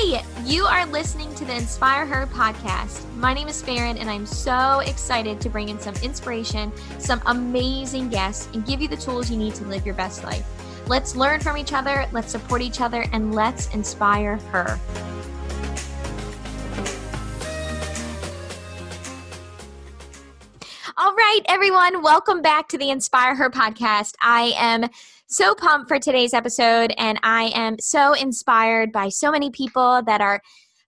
Hey, you are listening to the Inspire Her podcast. My name is Farron, and I'm so excited to bring in some inspiration, some amazing guests, and give you the tools you need to live your best life. Let's learn from each other, let's support each other, and let's inspire her. All right, everyone, welcome back to the Inspire Her podcast. I am so pumped for today's episode, and I am so inspired by so many people that are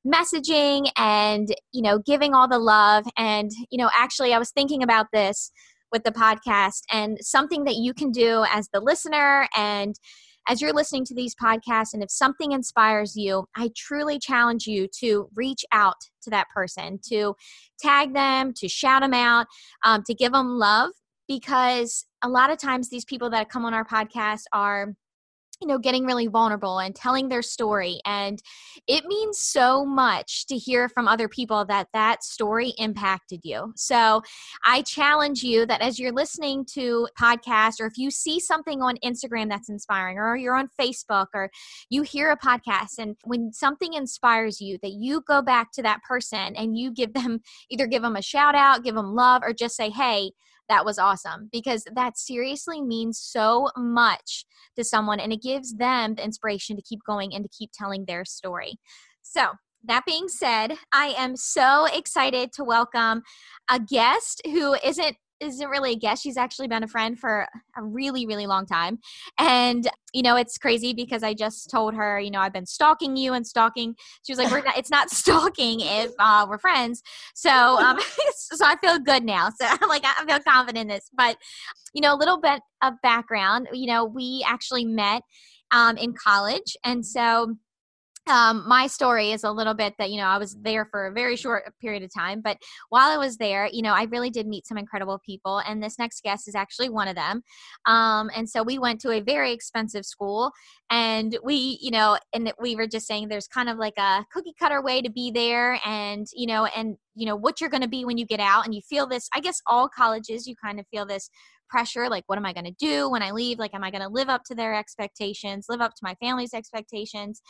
messaging and you know giving all the love. And you know actually i was thinking about this with the podcast and something that you can do as the listener and as you're listening to these podcasts and if something inspires you i truly challenge you to reach out to that person to tag them to shout them out um, to give them love because a lot of times these people that come on our podcast are you know getting really vulnerable and telling their story and it means so much to hear from other people that that story impacted you. So i challenge you that as you're listening to podcast or if you see something on instagram that's inspiring or you're on facebook or you hear a podcast and when something inspires you that you go back to that person and you give them either give them a shout out give them love or just say hey that was awesome because that seriously means so much to someone and it gives them the inspiration to keep going and to keep telling their story. So, that being said, I am so excited to welcome a guest who isn't isn't really a guest. She's actually been a friend for a really, really long time. And, you know, it's crazy because I just told her, you know, I've been stalking you and stalking. She was like, we're not, it's not stalking if uh, we're friends. So, um, so I feel good now. So I'm like, I feel confident in this. But, you know, a little bit of background, you know, we actually met um, in college. And so, um, my story is a little bit that you know i was there for a very short period of time but while i was there you know i really did meet some incredible people and this next guest is actually one of them. Um, and so we went to a very expensive school and we you know and we were just saying there's kind of like a cookie cutter way to be there and you know and you know what you're going to be when you get out and you feel this i guess all colleges you kind of feel this pressure like what am i going to do when i leave? Like am i going to live up to their expectations live up to my family's expectations?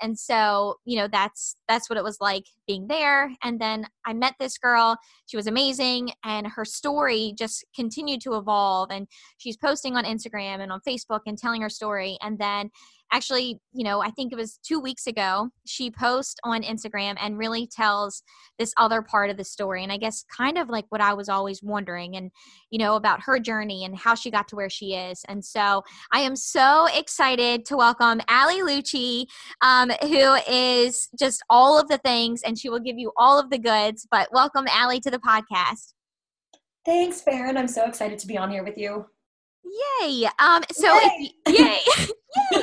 And so you know that's that's what it was like being there. And then i met this girl she was amazing and her story just continued to evolve. And she's posting on instagram and on facebook and telling her story. And then actually, you know, I think it was two weeks ago, she posts on Instagram and really tells this other part of the story. And I guess kind of like what I was always wondering and, you know, about her journey and how she got to where she is. And so I am so excited to welcome Alli Luchey, um, who is just all of the things and she will give you all of the goods. But welcome, Alli, to the podcast. Thanks, Farron. I'm so excited to be on here with you. Yay! Um, so yay, if, yay, yay.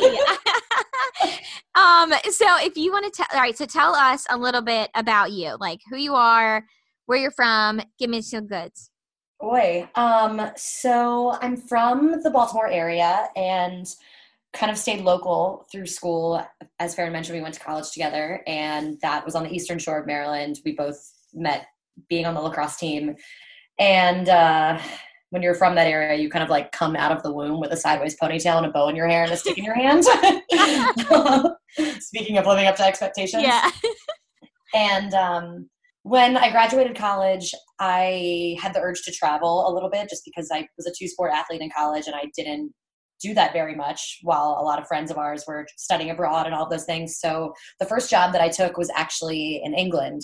um, so if you want to tell, all right, so tell us a little bit about you, like who you are, where you're from. Give me some goods. Boy, um, so I'm from the Baltimore area and kind of stayed local through school. As Farron mentioned, we went to college together, and that was on the Eastern Shore of Maryland. We both met being on the lacrosse team, and uh, when you're from that area, you kind of like come out of the womb with a sideways ponytail and a bow in your hair and a stick in your hand. Speaking of living up to expectations. Yeah. and um, when I graduated college, I had the urge to travel a little bit just because I was a two sport athlete in college and I didn't do that very much while a lot of friends of ours were studying abroad and all those things. So the first job that I took was actually in England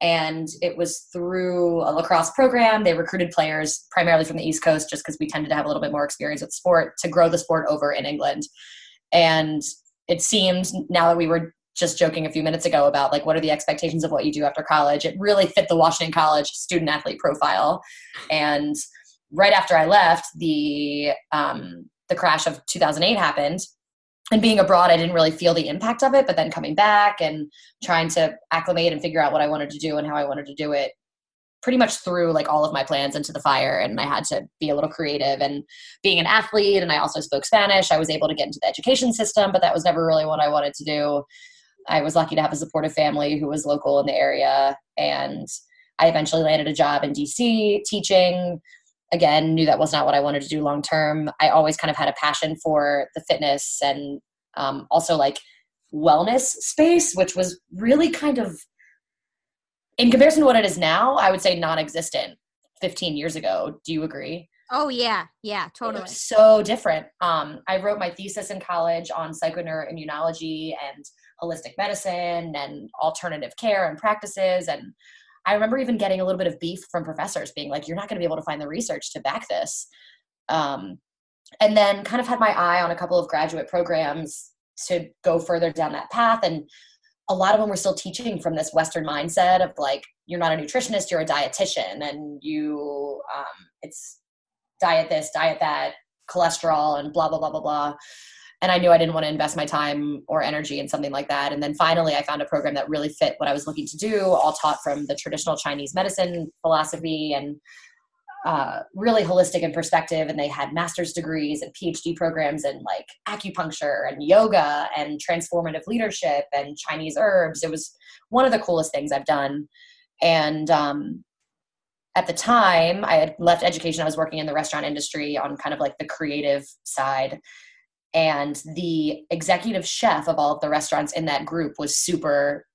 and it was through a lacrosse program. They recruited players primarily from the East Coast just because we tended to have a little bit more experience with sport to grow the sport over in England. And it seemed now that we were just joking a few minutes ago about like what are the expectations of what you do after college, it really fit the Washington College student athlete profile. And right after I left, the um, the crash of 2008 happened and being abroad, I didn't really feel the impact of it. But then coming back and trying to acclimate and figure out what I wanted to do and how I wanted to do it, pretty much threw like all of my plans into the fire. And I had to be a little creative. And being an athlete, and I also spoke Spanish, I was able to get into the education system, but that was never really what I wanted to do. I was lucky to have a supportive family who was local in the area. And I eventually landed a job in DC teaching again knew that was not what i wanted to do long term i always kind of had a passion for the fitness and um, also like wellness space, which was really kind of, in comparison to what it is now, I would say non existent 15 years ago. Do you agree? Oh yeah, yeah, totally. So different. Um, I wrote my thesis in college on psychoneuroimmunology and holistic medicine and alternative care and practices. And I remember even getting a little bit of beef from professors being like, "You're not going to be able to find the research to back this." Um, and then kind of had my eye on a couple of graduate programs to go further down that path and a lot of them were still teaching from this western mindset of like you're not a nutritionist you're a dietitian and you um, it's diet this, diet that, cholesterol, and blah, blah, blah, blah, blah. And I knew I didn't want to invest my time or energy in something like that. And then finally, I found a program that really fit what I was looking to do, all taught from the traditional Chinese medicine philosophy and uh, really holistic in perspective. And they had master's degrees and PhD programs in like acupuncture and yoga and transformative leadership and Chinese herbs. It was one of the coolest things I've done. And um, at the time i had left education i was working in the restaurant industry on kind of like the creative side and the executive chef of all of the restaurants in that group was super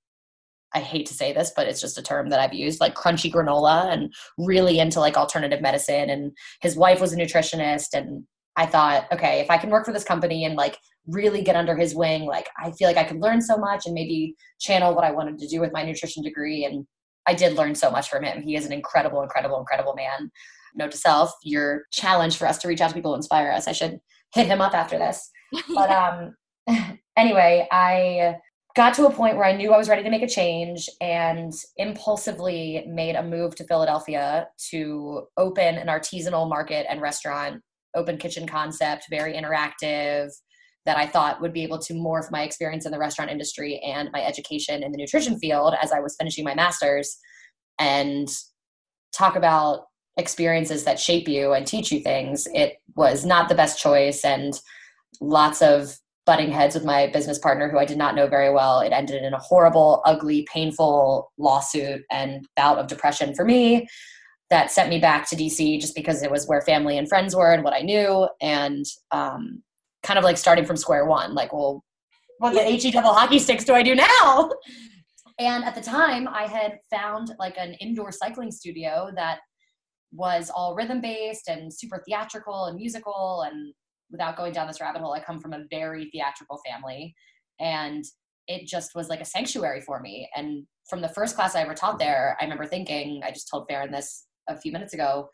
i hate to say this but it's just a term that i've used like crunchy granola and really into like alternative medicine and his wife was a nutritionist and i thought okay if i can work for this company and like really get under his wing like i feel like i could learn so much and maybe channel what i wanted to do with my nutrition degree and I did learn so much from him. He is an incredible, incredible, incredible man. Note to self, your challenge for us to reach out to people who inspire us. I should hit him up after this. But um, anyway, I got to a point where I knew I was ready to make a change and impulsively made a move to Philadelphia to open an artisanal market and restaurant, open kitchen concept, very interactive, that I thought would be able to morph my experience in the restaurant industry and my education in the nutrition field as I was finishing my master's and talk about experiences that shape you and teach you things. It was not the best choice and lots of butting heads with my business partner who I did not know very well. It ended in a horrible, ugly, painful lawsuit and bout of depression for me that sent me back to DC just because it was where family and friends were and what I knew. And um, kind of like starting from square one. Like, well, what the HE double hockey sticks do I do now? And at the time, I had found like an indoor cycling studio that was all rhythm based and super theatrical and musical. And without going down this rabbit hole, I come from a very theatrical family. And it just was like a sanctuary for me. And from the first class I ever taught there, I remember thinking, I just told Farron this a few minutes ago,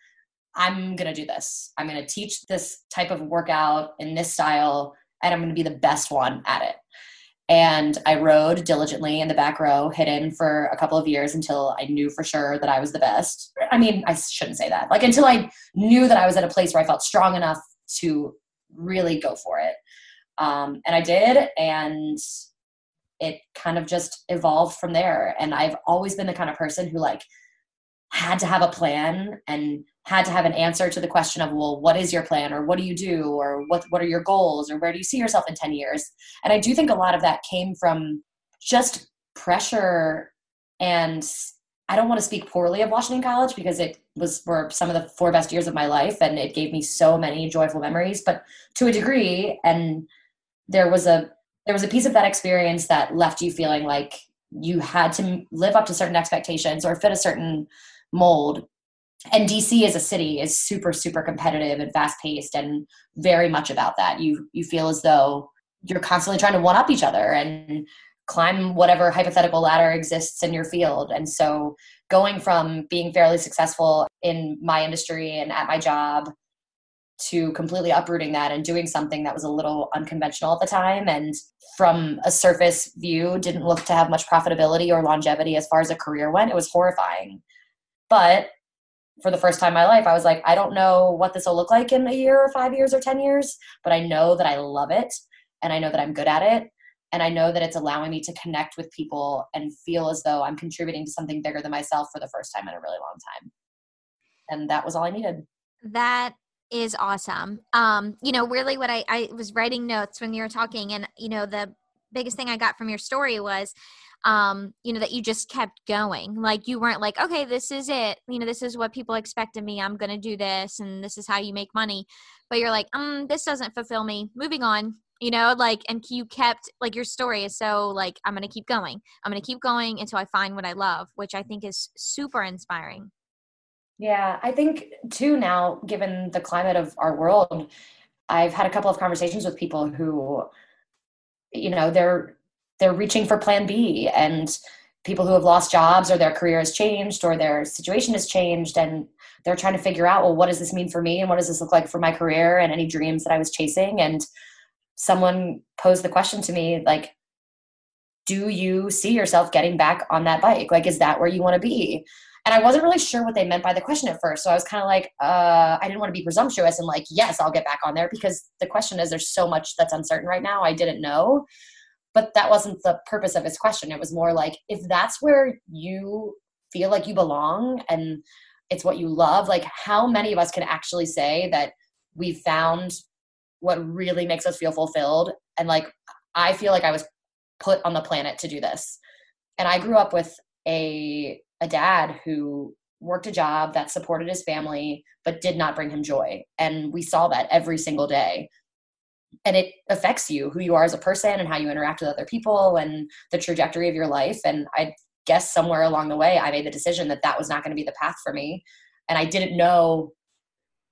I'm going to do this. I'm going to teach this type of workout in this style, and I'm going to be the best one at it. And I rode diligently in the back row, hidden for a couple of years until I knew for sure that I was the best. I mean, I shouldn't say that. Like, until I knew that I was at a place where I felt strong enough to really go for it. Um, and I did. And it kind of just evolved from there. And I've always been the kind of person who, like, had to have a plan and had to have an answer to the question of well what is your plan or what do you do or what what are your goals or where do you see yourself in 10 years? And i do think a lot of that came from just pressure and i don't want to speak poorly of washington college because it was for some of the four best years of my life and it gave me so many joyful memories but to a degree and there was a there was a piece of that experience that left you feeling like you had to live up to certain expectations or fit a certain mold and dc as a city is super super competitive and fast paced and very much about that. You you feel as though you're constantly trying to one up each other and climb whatever hypothetical ladder exists in your field. And so going from being fairly successful in my industry and at my job to completely uprooting that and doing something that was a little unconventional at the time and from a surface view didn't look to have much profitability or longevity as far as a career went it was horrifying. But for the first time in my life, I was like, I don't know what this will look like in a year or five years or 10 years, but I know that I love it and I know that I'm good at it. And I know that it's allowing me to connect with people and feel as though I'm contributing to something bigger than myself for the first time in a really long time. And that was all I needed. That is awesome. Um, you know, really what I, I was writing notes when you were talking, and, you know, the biggest thing I got from your story was um, you know, that you just kept going. Like you weren't like, okay, this is it. You know, this is what people expect of me. I'm going to do this and this is how you make money. But you're like, um, this doesn't fulfill me. Moving on. you know like and you kept like your story is so like i'm gonna keep going i'm gonna keep going until i find what i love which i think is super inspiring yeah i think too now given the climate of our world i've had a couple of conversations with people who you know they're they're reaching for plan b and people who have lost jobs or their career has changed or their situation has changed and they're trying to figure out well what does this mean for me? And what does this look like for my career and any dreams that i was chasing? And someone posed the question to me like do you see yourself getting back on that bike? Like is that where you want to be? And i wasn't really sure what they meant by the question at first. So i was kind of like uh, i didn't want to be presumptuous and like yes i'll get back on there because the question is there's so much that's uncertain right now i didn't know but that wasn't the purpose of his question. It was more like if that's where you feel like you belong and it's what you love like how many of us can actually say that we've found what really makes us feel fulfilled? And like i feel like i was put on the planet to do this. And i grew up with a a dad who worked a job that supported his family but did not bring him joy. And we saw that every single day and it affects you who you are as a person and how you interact with other people and the trajectory of your life and i guess somewhere along the way i made the decision that that was not going to be the path for me and i didn't know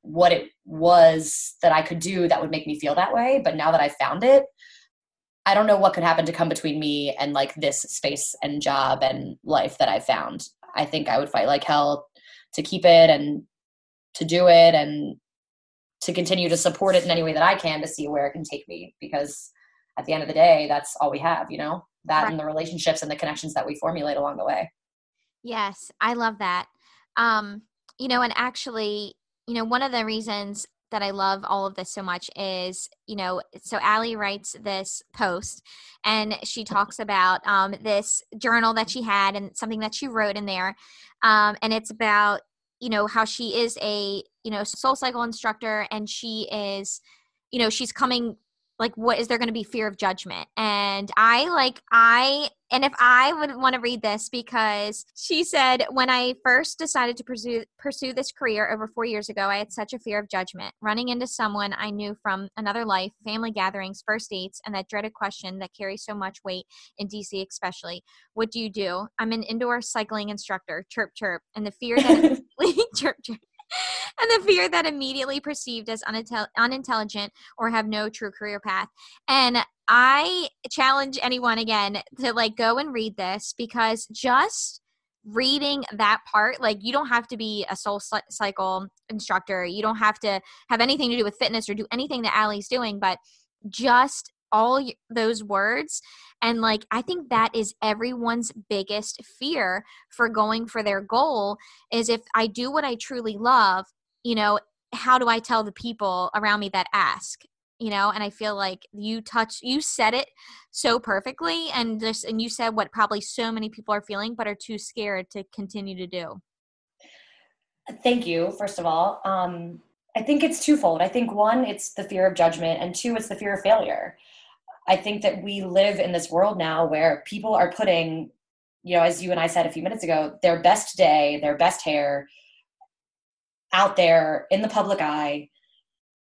what it was that I could do that would make me feel that way. But now that I found it, I don't know what could happen to come between me and like this space and job and life that I found. I think I would fight like hell to keep it and to do it and to continue to support it in any way that I can to see where it can take me because at the end of the day that's all we have, you know. That right. and the relationships and the connections that we formulate along the way. Yes, I love that. Um you know, and actually you know, one of the reasons that I love all of this so much is, you know, so Alli writes this post and she talks about um, this journal that she had and something that she wrote in there. Um, and it's about, you know, how she is a, you know, soul cycle instructor and she is, you know, she's coming like what is there going to be? Fear of judgment. And i like i and if i would want to read this because she said when i first decided to pursue pursue this career over 4 years ago i had such a fear of judgment. Running into someone i knew from another life family gatherings first dates and that dreaded question that carries so much weight in dc especially. What do you do? I'm an indoor cycling instructor. Chirp chirp. And the fear that chirp chirp and the fear that immediately perceived as unintel- unintelligent or have no true career path. And I challenge anyone again to like go and read this because just reading that part like you don't have to be a soul cycle instructor you don't have to have anything to do with fitness or do anything that alli's doing but just all those words and like i think that is everyone's biggest fear for going for their goal is if i do what i truly love you know how do i tell the people around me that ask you know? And i feel like you touch you said it so perfectly and just and you said what probably so many people are feeling but are too scared to continue to do. Thank you first of all. Um i think it's twofold. I think one it's the fear of judgment and two it's the fear of failure I think that we live in this world now where people are putting, you know, as you and I said a few minutes ago, their best day, their best hair out there in the public eye.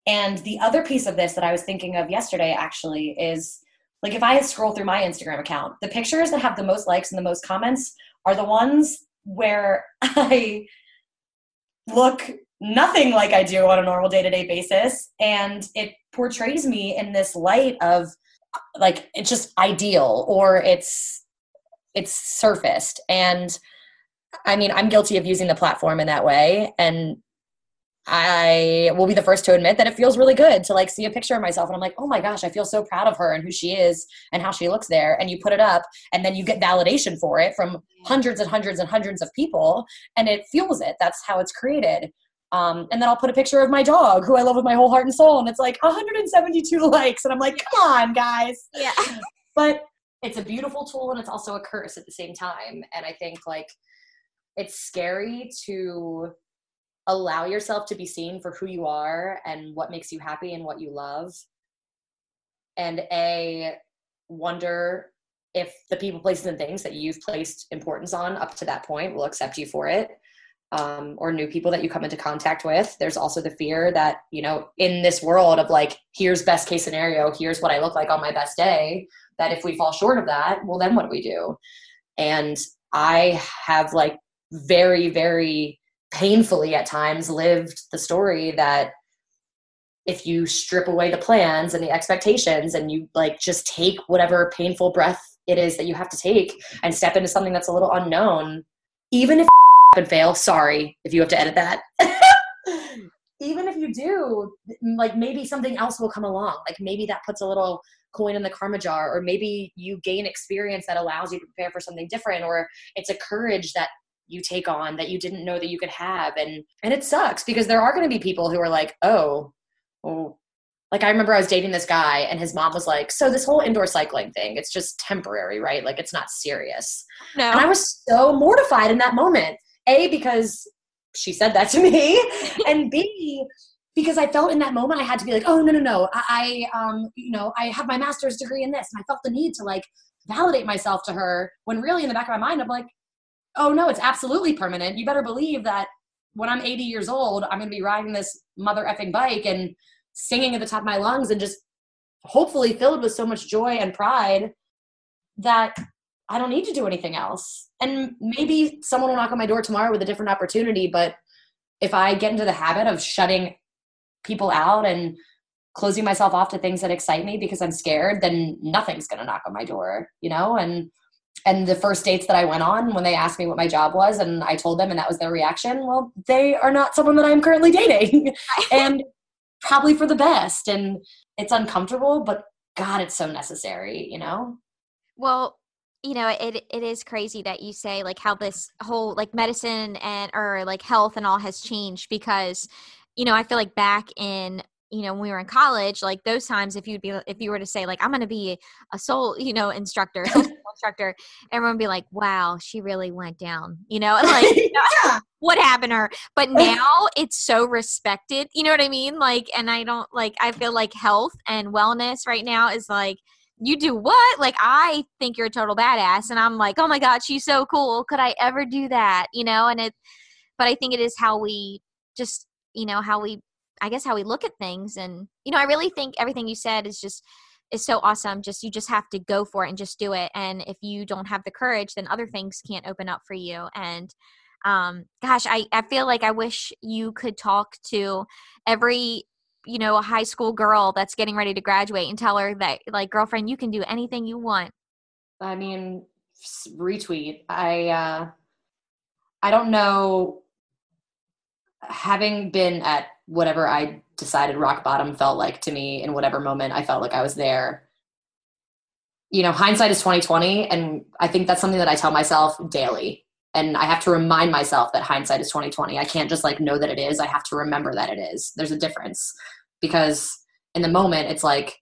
And the other piece of this that I was thinking of yesterday actually is like if I scroll through my Instagram account, the pictures that have the most likes and the most comments are the ones where I look nothing like I do on a normal day to day basis. And it portrays me in this light of like it's just ideal or it's it's surfaced. And i mean i'm guilty of using the platform in that way. And i will be the first to admit that it feels really good to like see a picture of myself. And i'm like oh my gosh i feel so proud of her and who she is and how she looks there. And you put it up and then you get validation for it from hundreds and hundreds and hundreds of people and it fuels it. That's how it's created um, and then I'll put a picture of my dog, who I love with my whole heart and soul, and it's like 172 likes, and I'm like, come on, guys. Yeah. But it's a beautiful tool, and it's also a curse at the same time. And I think like it's scary to allow yourself to be seen for who you are and what makes you happy and what you love. And a wonder if the people, places, and things that you've placed importance on up to that point will accept you for it um, or new people that you come into contact with. There's also the fear that, you know, in this world of like, here's best case scenario, here's what I look like on my best day, that if we fall short of that, well, then what do we do? And I have like very, very painfully at times lived the story that if you strip away the plans and the expectations and you like just take whatever painful breath it is that you have to take and step into something that's a little unknown, even if and fail, sorry if you have to edit that. even if you do, like maybe something else will come along. Like maybe that puts a little coin in the karma jar, or maybe you gain experience that allows you to prepare for something different, or it's a courage that you take on that you didn't know that you could have. And and it sucks because there are gonna be people who are like, oh, well, like I remember I was dating this guy and his mom was like, "So this whole indoor cycling thing, it's just temporary, right? Like it's not serious." No. And I was so mortified in that moment. A because she said that to me, and B because I felt in that moment I had to be like, "Oh no, no, no. I, I um, you know, I have my master's degree in this." And I felt the need to like validate myself to her when really in the back of my mind I'm like, "Oh no, it's absolutely permanent. You better believe that when I'm 80 years old, I'm going to be riding this mother effing bike and singing at the top of my lungs and just hopefully filled with so much joy and pride that I don't need to do anything else. And maybe someone will knock on my door tomorrow with a different opportunity, but if I get into the habit of shutting people out and closing myself off to things that excite me because I'm scared, then nothing's going to knock on my door, you know? And and the first dates that I went on when they asked me what my job was and I told them and that was their reaction, well, they are not someone that I'm currently dating. and probably for the best and it's uncomfortable but god it's so necessary you know well you know it it is crazy that you say like how this whole like medicine and or like health and all has changed because you know i feel like back in you know when we were in college like those times if you'd be if you were to say like i'm going to be a soul you know instructor instructor everyone would be like wow she really went down you know like you know, yeah. what happened to her but now it's so respected you know what i mean like and i don't like i feel like health and wellness right now is like you do what like i think you're a total badass and i'm like oh my god she's so cool could i ever do that you know and it but i think it is how we just you know how we I guess how we look at things. And, you know, I really think everything you said is just is so awesome. Just you just have to go for it and just do it. And if you don't have the courage, then other things can't open up for you. And um gosh, I, I feel like I wish you could talk to every you know a high school girl that's getting ready to graduate and tell her that like girlfriend you can do anything you want i mean retweet i uh i don't know having been at whatever I decided rock bottom felt like to me in whatever moment I felt like I was there. You know, hindsight is 2020 and I think that's something that I tell myself daily. And I have to remind myself that hindsight is 2020. I can't just like know that it is. I have to remember that it is. There's a difference because in the moment it's like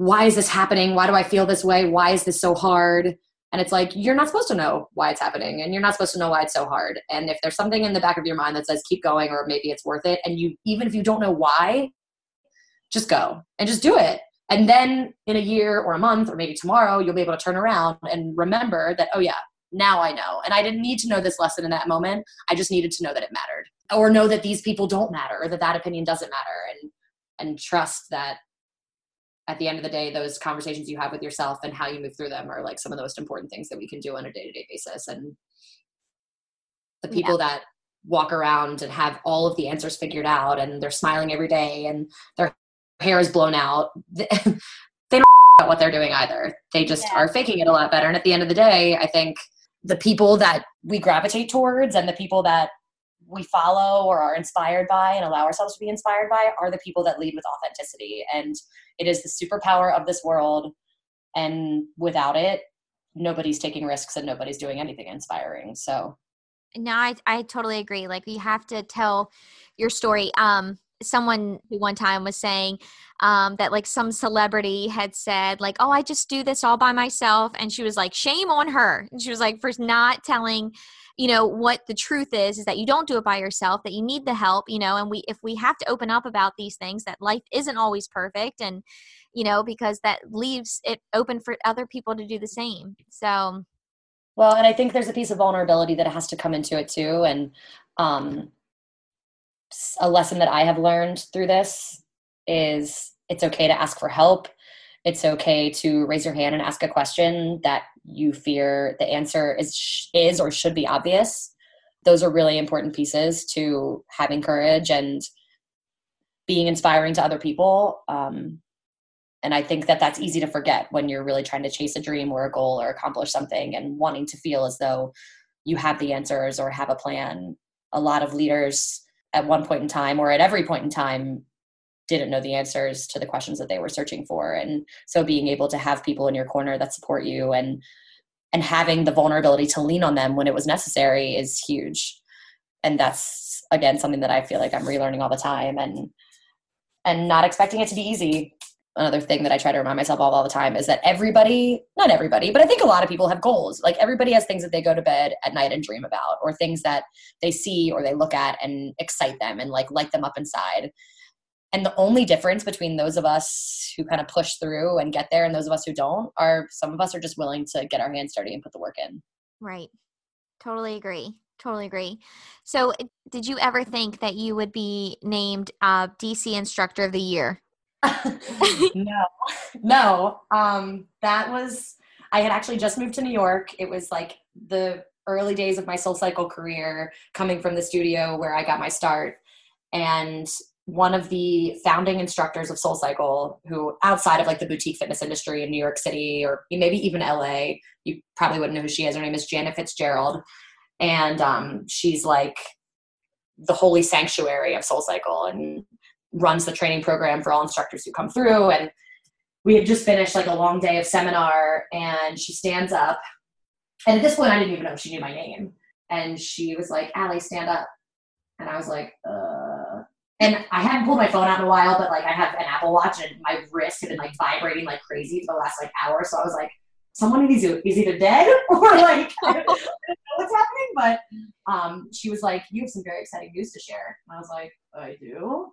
why is this happening? Why do I feel this way? Why is this so hard? And it's like, you're not supposed to know why it's happening and you're not supposed to know why it's so hard. And if there's something in the back of your mind that says keep going or maybe it's worth it, and you, even if you don't know why, just go and just do it. And then in a year or a month or maybe tomorrow, you'll be able to turn around and remember that, oh yeah, now I know. And I didn't need to know this lesson in that moment. I just needed to know that it mattered or know that these people don't matter or that that opinion doesn't matter and, and trust that at the end of the day those conversations you have with yourself and how you move through them are like some of the most important things that we can do on a day-to-day basis and the people yeah. that walk around and have all of the answers figured out and they're smiling every day and their hair is blown out they don't know what they're doing either they just yeah. are faking it a lot better and at the end of the day i think the people that we gravitate towards and the people that we follow or are inspired by and allow ourselves to be inspired by are the people that lead with authenticity. And it is the superpower of this world. And without it nobody's taking risks and nobody's doing anything inspiring. So no i, I totally agree. Like you have to tell your story. Um someone who one time was saying um, that like some celebrity had said like oh i just do this all by myself and she was like shame on her and she was like for not telling you know what the truth is is that you don't do it by yourself that you need the help you know and we if we have to open up about these things that life isn't always perfect and you know because that leaves it open for other people to do the same so well and i think there's a piece of vulnerability that has to come into it too and Um, a lesson that I have learned through this is it's okay to ask for help. It's okay to raise your hand and ask a question that you fear the answer is is or should be obvious. Those are really important pieces to having courage and being inspiring to other people. Um, and I think that that's easy to forget when you're really trying to chase a dream or a goal or accomplish something and wanting to feel as though you have the answers or have a plan. A lot of leaders at one point in time or at every point in time didn't know the answers to the questions that they were searching for and so being able to have people in your corner that support you and and having the vulnerability to lean on them when it was necessary is huge and that's again something that i feel like i'm relearning all the time and and not expecting it to be easy another thing that I try to remind myself of all the time is that everybody, not everybody, but I think a lot of people have goals. Like everybody has things that they go to bed at night and dream about, or things that they see or they look at and excite them and like light them up inside. And the only difference between those of us who kind of push through and get there and those of us who don't are some of us are just willing to get our hands dirty and put the work in. Right. Totally agree. Totally agree. So, did you ever think that you would be named uh, DC Instructor of the Year? no, no. Um, that was, I had actually just moved to New York. It was like the early days of my Soul Cycle career, coming from the studio where I got my start. And one of the founding instructors of Soul Cycle, who outside of like the boutique fitness industry in New York City or maybe even LA, you probably wouldn't know who she is. Her name is Janet Fitzgerald. And um, she's like the holy sanctuary of Soul Cycle. And runs the training program for all instructors who come through. And we had just finished like a long day of seminar, and she stands up. And at this point, I didn't even know she knew my name. And she was like, Alli, stand up. And I was like, uh. And I hadn't pulled my phone out in a while, but like I have an Apple Watch and my wrist had been like vibrating like crazy for the last like hour. So I was like, someone is, is either dead or like I don't, know what's happening. But um, she was like, you have some very exciting news to share. And I was like, I do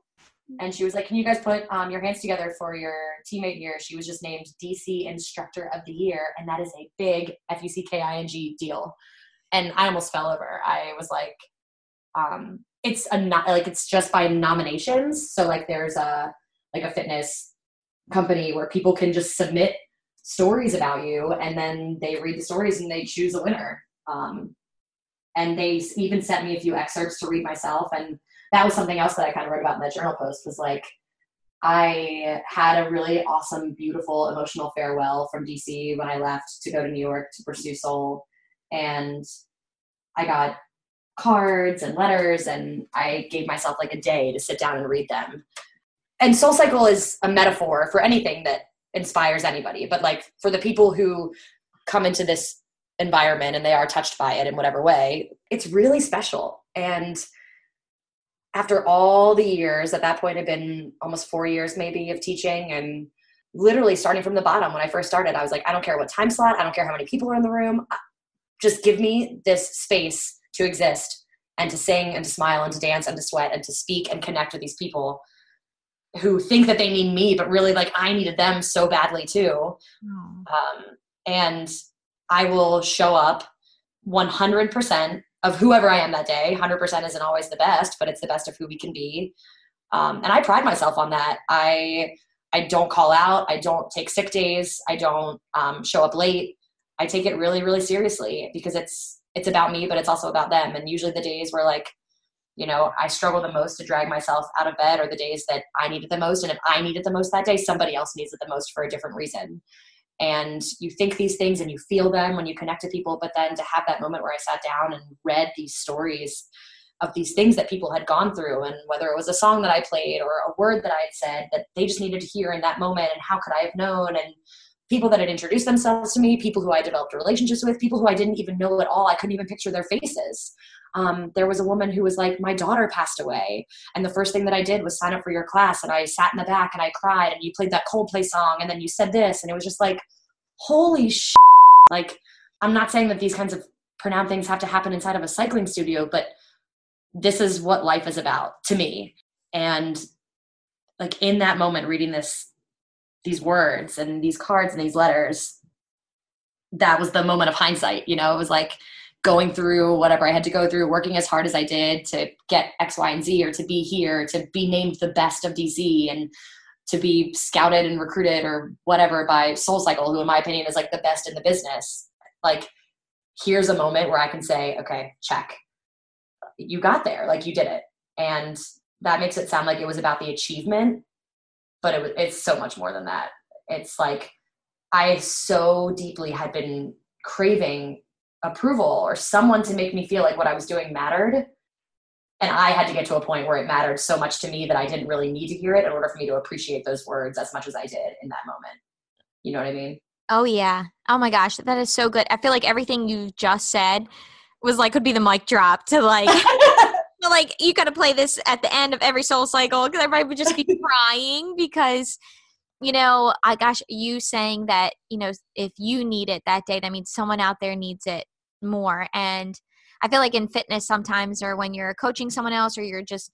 and she was like, "Can you guys put um, your hands together for your teammate here?" She was just named DC Instructor of the Year, and that is a big F U C K I N G deal. And I almost fell over. I was like, um, "It's a not like it's just by nominations." So like, there's a like a fitness company where people can just submit stories about you, and then they read the stories and they choose a winner. Um, and they even sent me a few excerpts to read myself and that was something else that I kind of wrote about in that journal post was like I had a really awesome, beautiful, emotional farewell from DC when I left to go to New York to pursue soul. And I got cards and letters, and I gave myself like a day to sit down and read them. And Soul Cycle is a metaphor for anything that inspires anybody, but like for the people who come into this environment and they are touched by it in whatever way, it's really special. And after all the years, at that point, had been almost four years maybe of teaching and literally starting from the bottom. When I first started, I was like, I don't care what time slot, I don't care how many people are in the room. Just give me this space to exist and to sing and to smile and to dance and to sweat and to speak and connect with these people who think that they need me, but really like I needed them so badly too. Um, and I will show up 100% of whoever I am that day. 100% isn't always the best, but it's the best of who we can be. Um, and I pride myself on that. I I don't call out. I don't take sick days. I don't um, show up late. I take it really, really seriously because it's it's about me, but it's also about them. And usually the days where like, you know, I struggle the most to drag myself out of bed are the days that I need it the most. And if I need it the most that day, somebody else needs it the most for a different reason and you think these things and you feel them when you connect to people but then to have that moment where i sat down and read these stories of these things that people had gone through and whether it was a song that i played or a word that i had said that they just needed to hear in that moment and how could i have known and people that had introduced themselves to me people who i developed relationships with people who i didn't even know at all i couldn't even picture their faces um, there was a woman who was like, My daughter passed away. And the first thing that I did was sign up for your class. And I sat in the back and I cried. And you played that Coldplay song. And then you said this. And it was just like, Holy shit. Like, I'm not saying that these kinds of pronoun things have to happen inside of a cycling studio, but this is what life is about to me. And like in that moment, reading this, these words and these cards and these letters, that was the moment of hindsight. You know, it was like, going through whatever I had to go through, working as hard as I did to get X, Y, and Z, or to be here, to be named the best of DC, and to be scouted and recruited or whatever by Soul Cycle, who in my opinion is like the best in the business. Like, here's a moment where I can say, okay, check. You got there, like you did it. And that makes it sound like it was about the achievement, but it it's so much more than that. It's like I so deeply had been craving approval or someone to make me feel like what I was doing mattered. And I had to get to a point where it mattered so much to me that I didn't really need to hear it in order for me to appreciate those words as much as I did in that moment. You know what I mean? Oh, yeah. Oh my gosh. That is so good. I feel like everything you just said was like, could be the mic drop to like, like you got to play this at the end of every soul cycle because everybody would just be crying because you know, I gosh, you saying that, you know, if you need it that day, that means someone out there needs it more. And I feel like in fitness sometimes, or when you're coaching someone else, or you're just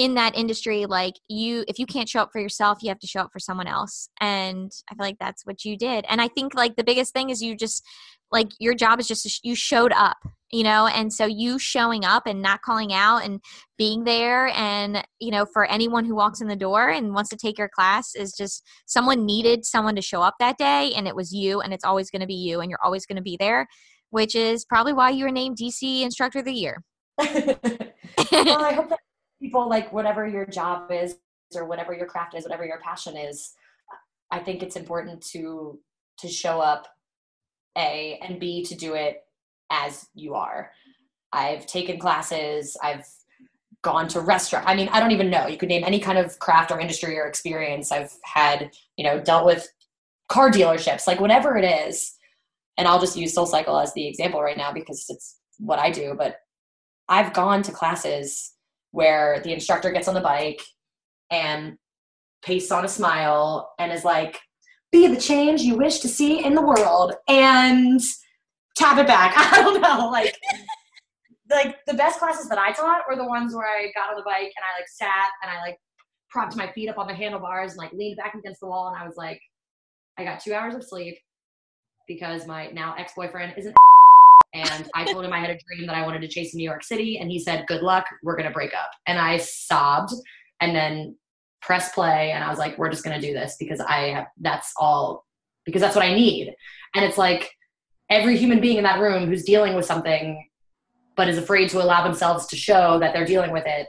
in that industry, like you, if you can't show up for yourself, you have to show up for someone else. And I feel like that's what you did. And I think like the biggest thing is you just, like your job is just you showed up you know and so you showing up and not calling out and being there and you know for anyone who walks in the door and wants to take your class is just someone needed someone to show up that day and it was you and it's always going to be you and you're always going to be there which is probably why you were named dc instructor of the year well i hope that people like whatever your job is or whatever your craft is whatever your passion is i think it's important to to show up a and b to do it as you are. I've taken classes i've gone to restaurant i mean i don't even know you could name any kind of craft or industry or experience i've had you know dealt with car dealerships like whatever it is. And i'll just use soul cycle as the example right now because it's what i do but i've gone to classes where the instructor gets on the bike and pastes on a smile and is like be the change you wish to see in the world and tap it back. I don't know. Like like the best classes that I taught were the ones where I got on the bike and I like sat and I like propped my feet up on the handlebars and like leaned back against the wall and I was like, I got two hours of sleep because my now ex-boyfriend isn't and I told him I had a dream that I wanted to chase in New York City and he said, Good luck, we're gonna break up. And I sobbed and then press play and I was like, we're just gonna do this because I have that's all because that's what I need. And it's like every human being in that room who's dealing with something but is afraid to allow themselves to show that they're dealing with it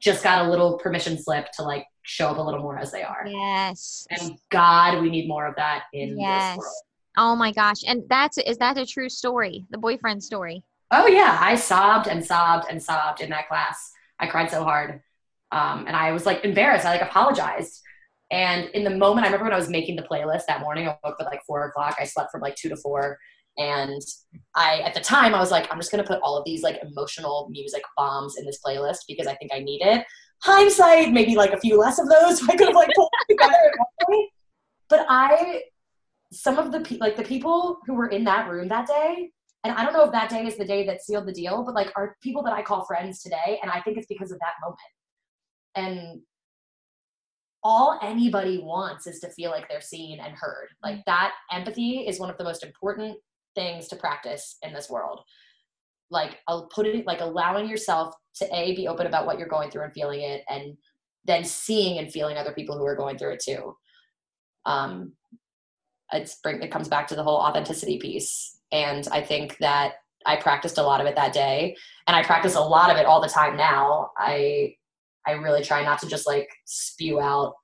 just got a little permission slip to like show up a little more as they are. Yes. And God, we need more of that in yes. this world. Oh my gosh. And that's is that a true story? The boyfriend story. Oh yeah. I sobbed and sobbed and sobbed in that class. I cried so hard. Um, and I was like embarrassed. I like apologized. And in the moment, I remember when I was making the playlist that morning, I woke up at like four o'clock. I slept from like two to four. And I, at the time, I was like, I'm just going to put all of these like emotional music bombs in this playlist because I think I need it. Hindsight, maybe like a few less of those I could have like pulled together. But I, some of the like the people who were in that room that day, and I don't know if that day is the day that sealed the deal, but like are people that I call friends today. And I think it's because of that moment and all anybody wants is to feel like they're seen and heard. Like mm. that empathy is one of the most important things to practice in this world. Like I'll put it like allowing yourself to a be open about what you're going through and feeling it, and then seeing and feeling other people who are going through it too. Um, it's bring it comes back to the whole authenticity piece, and I think that I practiced a lot of it that day, and I practice a lot of it all the time now. I I really try not to just like spew out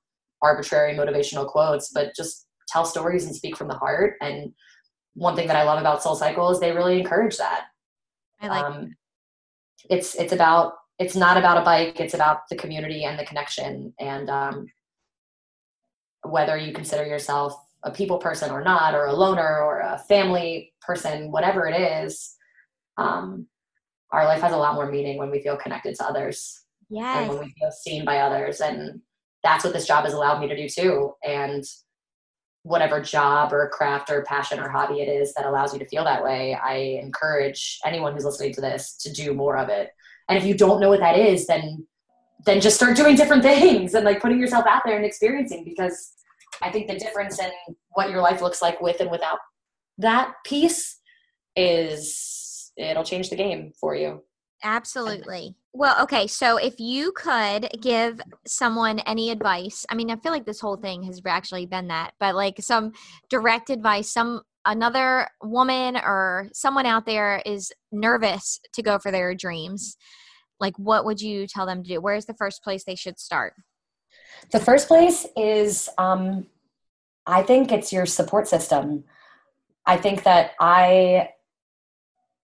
arbitrary motivational quotes, but just tell stories and speak from the heart. And one thing that I love about Soul Cycle is they really encourage that. I like um, it's it's about it's not about a bike, it's about the community and the connection. And um, whether you consider yourself a people person or not, or a loner or a family person, whatever it is, um, our life has a lot more meaning when we feel connected to others yes. and when we feel seen by others. And that's what this job has allowed me to do too. And whatever job or craft or passion or hobby it is that allows you to feel that way, I encourage anyone who's listening to this to do more of it. And if you don't know what that is, then then just start doing different things and like putting yourself out there and experiencing because I think the difference in what your life looks like with and without that piece is it'll change the game for you. Absolutely. Well, okay. So if you could give someone any advice, I mean, I feel like this whole thing has actually been that, but like some direct advice, some another woman or someone out there is nervous to go for their dreams, like what would you tell them to do? Where's the first place they should start? The first place is, um, I think it's your support system. I think that I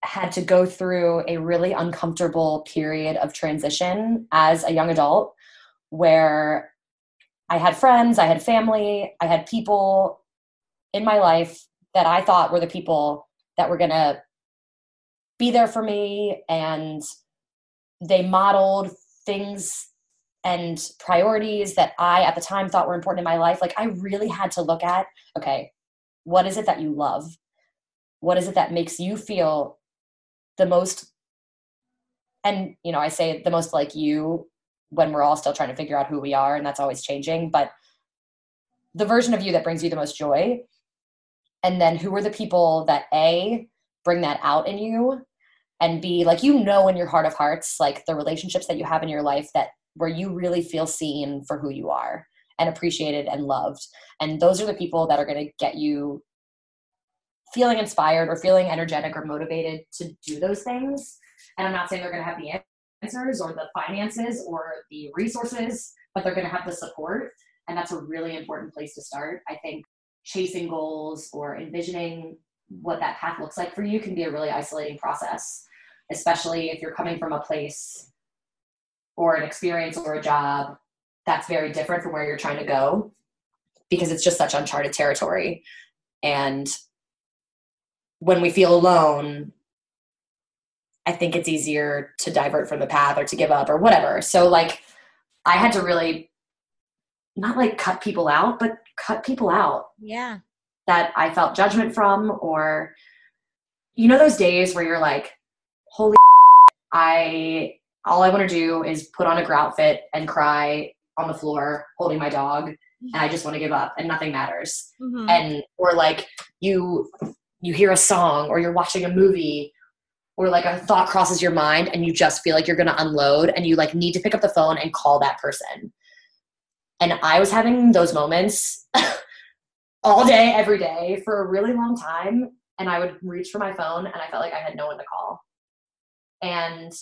had to go through a really uncomfortable period of transition as a young adult where I had friends, I had family, I had people in my life that I thought were the people that were going to be there for me and they modeled things and priorities that I at the time thought were important in my life. Like I really had to look at, okay, what is it that you love? What is it that makes you feel the most and you know i say the most like you when we're all still trying to figure out who we are and that's always changing but the version of you that brings you the most joy and then who are the people that a bring that out in you and be like you know in your heart of hearts like the relationships that you have in your life that where you really feel seen for who you are and appreciated and loved and those are the people that are going to get you feeling inspired or feeling energetic or motivated to do those things. And I'm not saying they're going to have the answers or the finances or the resources, but they're going to have the support. And that's a really important place to start. I think chasing goals or envisioning what that path looks like for you can be a really isolating process, especially if you're coming from a place or an experience or a job that's very different from where you're trying to go because it's just such uncharted territory. And when we feel alone, I think it's easier to divert from the path or to give up or whatever. So like I had to really not like cut people out, but cut people out. Yeah. That I felt judgment from or you know those days where you're like, holy I all I want to do is put on a grout fit and cry on the floor holding my dog and I just want to give up and nothing matters. Mm-hmm. And or like you you hear a song or you're watching a movie or like a thought crosses your mind and you just feel like you're going to unload and you like need to pick up the phone and call that person and i was having those moments all day every day for a really long time and i would reach for my phone and i felt like i had no one to call and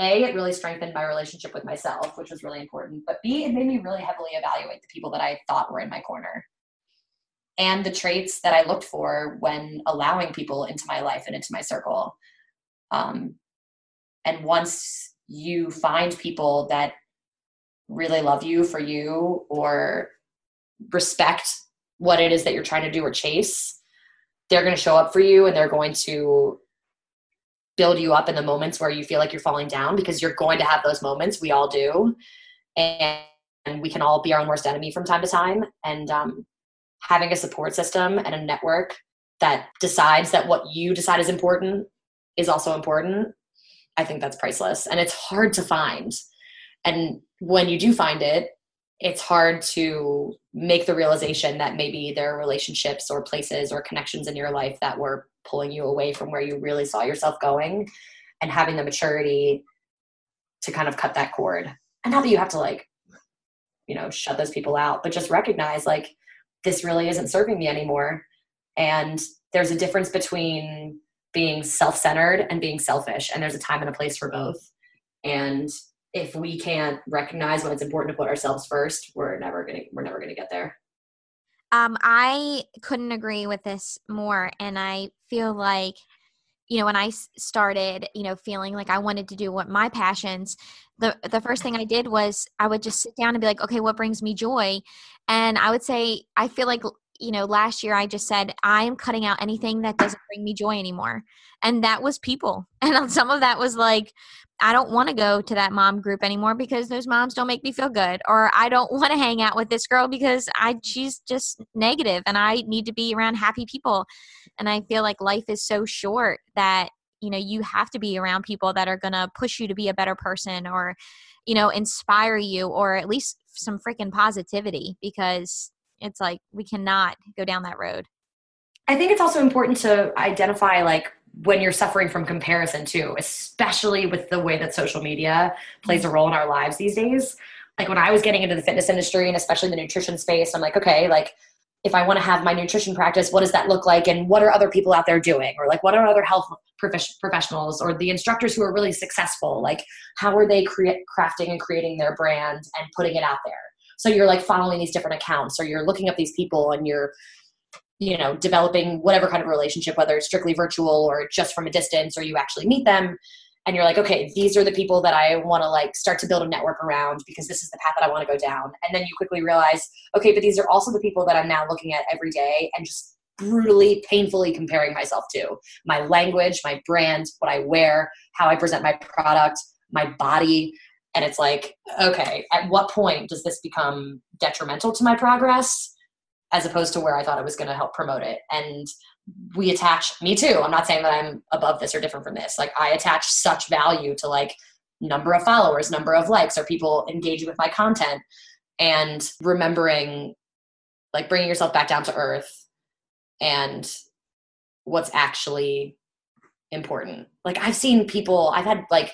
a it really strengthened my relationship with myself which was really important but b it made me really heavily evaluate the people that i thought were in my corner and the traits that I looked for when allowing people into my life and into my circle. Um, and once you find people that really love you for you or respect what it is that you're trying to do or chase, they're going to show up for you and they're going to build you up in the moments where you feel like you're falling down because you're going to have those moments. We all do. And, we can all be our own worst enemy from time to time. And um, having a support system and a network that decides that what you decide is important is also important, I think that's priceless. And it's hard to find. And when you do find it, it's hard to make the realization that maybe there are relationships or places or connections in your life that were pulling you away from where you really saw yourself going and having the maturity to kind of cut that cord. And not that you have to like, you know, shut those people out, but just recognize like this really isn't serving me anymore. And there's a difference between being self centered and being selfish. And there's a time and a place for both. And if we can't recognize when it's important to put ourselves first, we're never gonna we're never gonna get there. Um, I couldn't agree with this more, and I feel like you know when i started you know feeling like i wanted to do what my passions the the first thing i did was i would just sit down and be like okay what brings me joy? And i would say i feel like you know last year i just said i am cutting out anything that doesn't bring me joy anymore. And that was people. And some of that was like I don't want to go to that mom group anymore because those moms don't make me feel good or I don't want to hang out with this girl because I she's just negative and I need to be around happy people. And I feel like life is so short that you know you have to be around people that are going to push you to be a better person or you know inspire you or at least some freaking positivity because it's like we cannot go down that road. I think it's also important to identify like when you're suffering from comparison too, especially with the way that social media plays a mm-hmm. role in our lives these days. Like when I was getting into the fitness industry and especially the nutrition space, I'm like, okay, like if I want to have my nutrition practice, what does that look like? And what are other people out there doing? Or like, what are other health professionals or the instructors who are really successful? Like, how are they cre- crafting and creating their brand and putting it out there? So you're like following these different accounts or you're looking up these people and you're you know developing whatever kind of relationship whether it's strictly virtual or just from a distance or you actually meet them and you're like okay these are the people that i want to like start to build a network around because this is the path that i want to go down. And then you quickly realize okay but these are also the people that i'm now looking at every day and just brutally painfully comparing myself to. My language my brand what i wear how i present my product my body. And it's like okay at what point does this become detrimental to my progress as opposed to where I thought it was going to help promote it. And we attach me too. I'm not saying that I'm above this or different from this. Like I attach such value to like number of followers, number of likes, are people engaging with my content and remembering like bringing yourself back down to earth and what's actually important. Like I've seen people, I've had like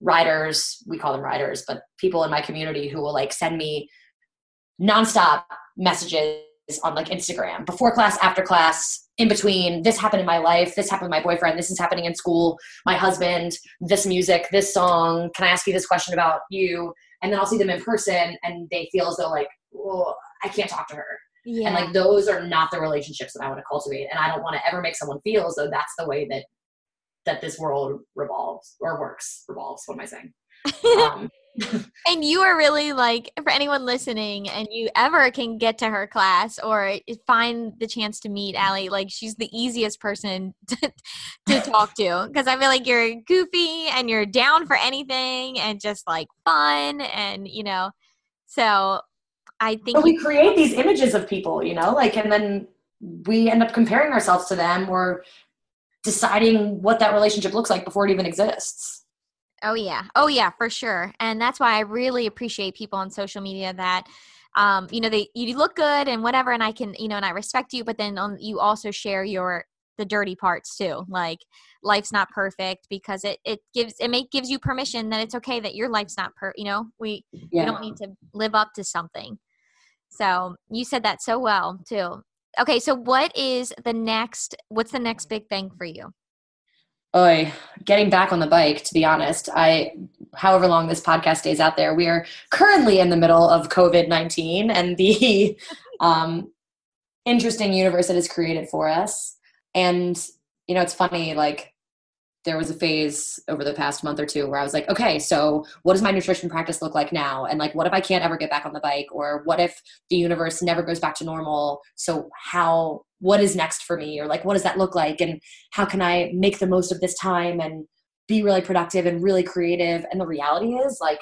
riders, we call them riders, but people in my community who will like send me nonstop messages on like Instagram before class, after class, in between. This happened in my life. This happened with my boyfriend. This is happening in school. My husband. This music. This song. Can I ask you this question about you? And then I'll see them in person, and they feel as though like, well, I can't talk to her. Yeah. And like those are not the relationships that I want to cultivate, and I don't want to ever make someone feel as though that's the way that that this world revolves or works. Revolves. What am I saying? um, and you are really like for anyone listening and you ever can get to her class or find the chance to meet Alli, like she's the easiest person to, to talk to because I feel like you're goofy and you're down for anything and just like fun and you know so I think but we create these images of people, you know, like and then we end up comparing ourselves to them or deciding what that relationship looks like before it even exists. Oh yeah. Oh yeah, for sure. And that's why I really appreciate people on social media that um, you know, they you look good and whatever and I can, you know, and I respect you, but then on, you also share your the dirty parts too. Like life's not perfect because it it gives it make gives you permission that it's okay that your life's not per, you know. We yeah. we don't need to live up to something. So, you said that so well too. Okay, so what is the next what's the next big thing for you? Getting back on the bike, to be honest. I however long this podcast stays out there, we are currently in the middle of COVID nineteen and the um, interesting universe that is created for us. And you know, it's funny, like there was a phase over the past month or two where I was like, okay, so what does my nutrition practice look like now? And like, what if I can't ever get back on the bike? Or what if the universe never goes back to normal? So how, what is next for me? Or like, what does that look like? And how can I make the most of this time and be really productive and really creative? And the reality is like,